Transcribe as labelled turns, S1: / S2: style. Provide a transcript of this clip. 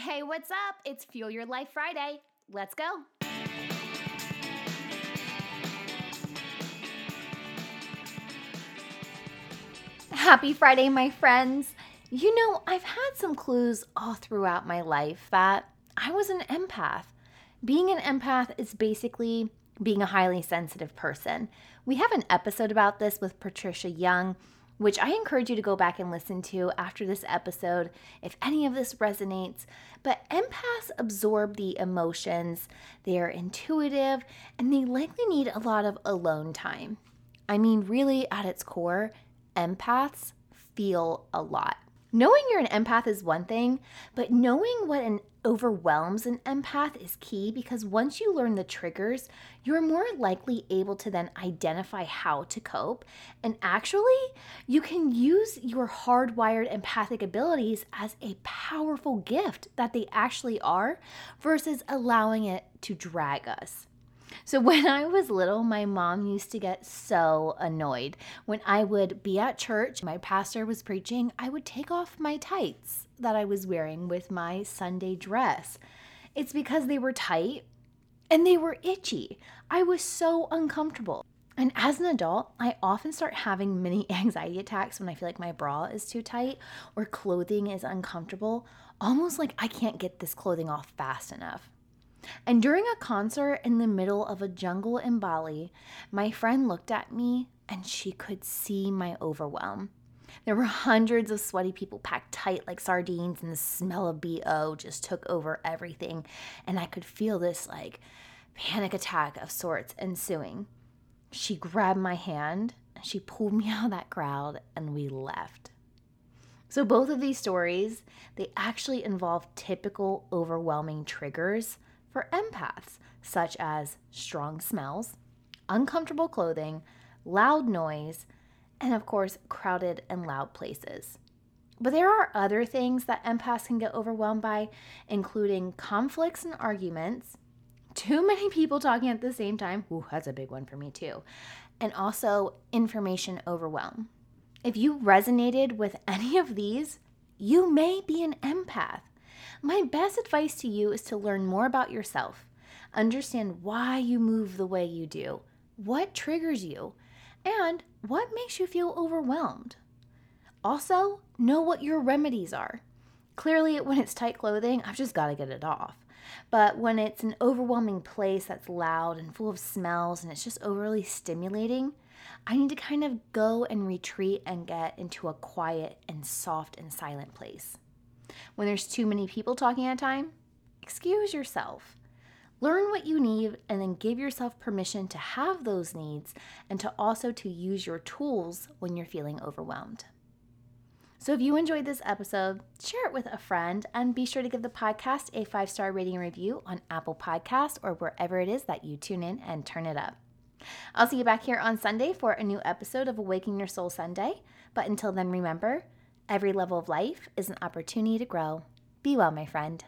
S1: Hey, what's up? It's Fuel Your Life Friday. Let's go. Happy Friday, my friends. You know, I've had some clues all throughout my life that I was an empath. Being an empath is basically being a highly sensitive person. We have an episode about this with Patricia Young, which I encourage you to go back and listen to after this episode if any of this resonates. But empaths absorb the emotions, they are intuitive, and they likely need a lot of alone time. I mean, really, at its core, empaths feel a lot. Knowing you're an empath is one thing, but knowing what an overwhelms an empath is key because once you learn the triggers, you're more likely able to then identify how to cope. And actually, you can use your hardwired empathic abilities as a powerful gift that they actually are versus allowing it to drag us. So, when I was little, my mom used to get so annoyed. When I would be at church, my pastor was preaching, I would take off my tights that I was wearing with my Sunday dress. It's because they were tight and they were itchy. I was so uncomfortable. And as an adult, I often start having mini anxiety attacks when I feel like my bra is too tight or clothing is uncomfortable, almost like I can't get this clothing off fast enough. And during a concert in the middle of a jungle in Bali, my friend looked at me and she could see my overwhelm. There were hundreds of sweaty people packed tight like sardines, and the smell of BO just took over everything. And I could feel this like panic attack of sorts ensuing. She grabbed my hand and she pulled me out of that crowd, and we left. So both of these stories, they actually involve typical overwhelming triggers for empaths, such as strong smells, uncomfortable clothing, loud noise, and of course, crowded and loud places. But there are other things that empaths can get overwhelmed by, including conflicts and arguments, too many people talking at the same time. Ooh, that's a big one for me too. And also information overwhelm. If you resonated with any of these, you may be an empath. My best advice to you is to learn more about yourself, understand why you move the way you do, what triggers you, and what makes you feel overwhelmed. Also, know what your remedies are. Clearly, when it's tight clothing, I've just got to get it off. But when it's an overwhelming place that's loud and full of smells and it's just overly stimulating, I need to kind of go and retreat and get into a quiet and soft and silent place. When there's too many people talking at a time, excuse yourself. Learn what you need and then give yourself permission to have those needs and to also to use your tools when you're feeling overwhelmed. So if you enjoyed this episode, share it with a friend and be sure to give the podcast a 5-star rating review on Apple Podcasts or wherever it is that you tune in and turn it up. I'll see you back here on Sunday for a new episode of Awakening Your Soul Sunday. But until then, remember, Every level of life is an opportunity to grow. Be well, my friend.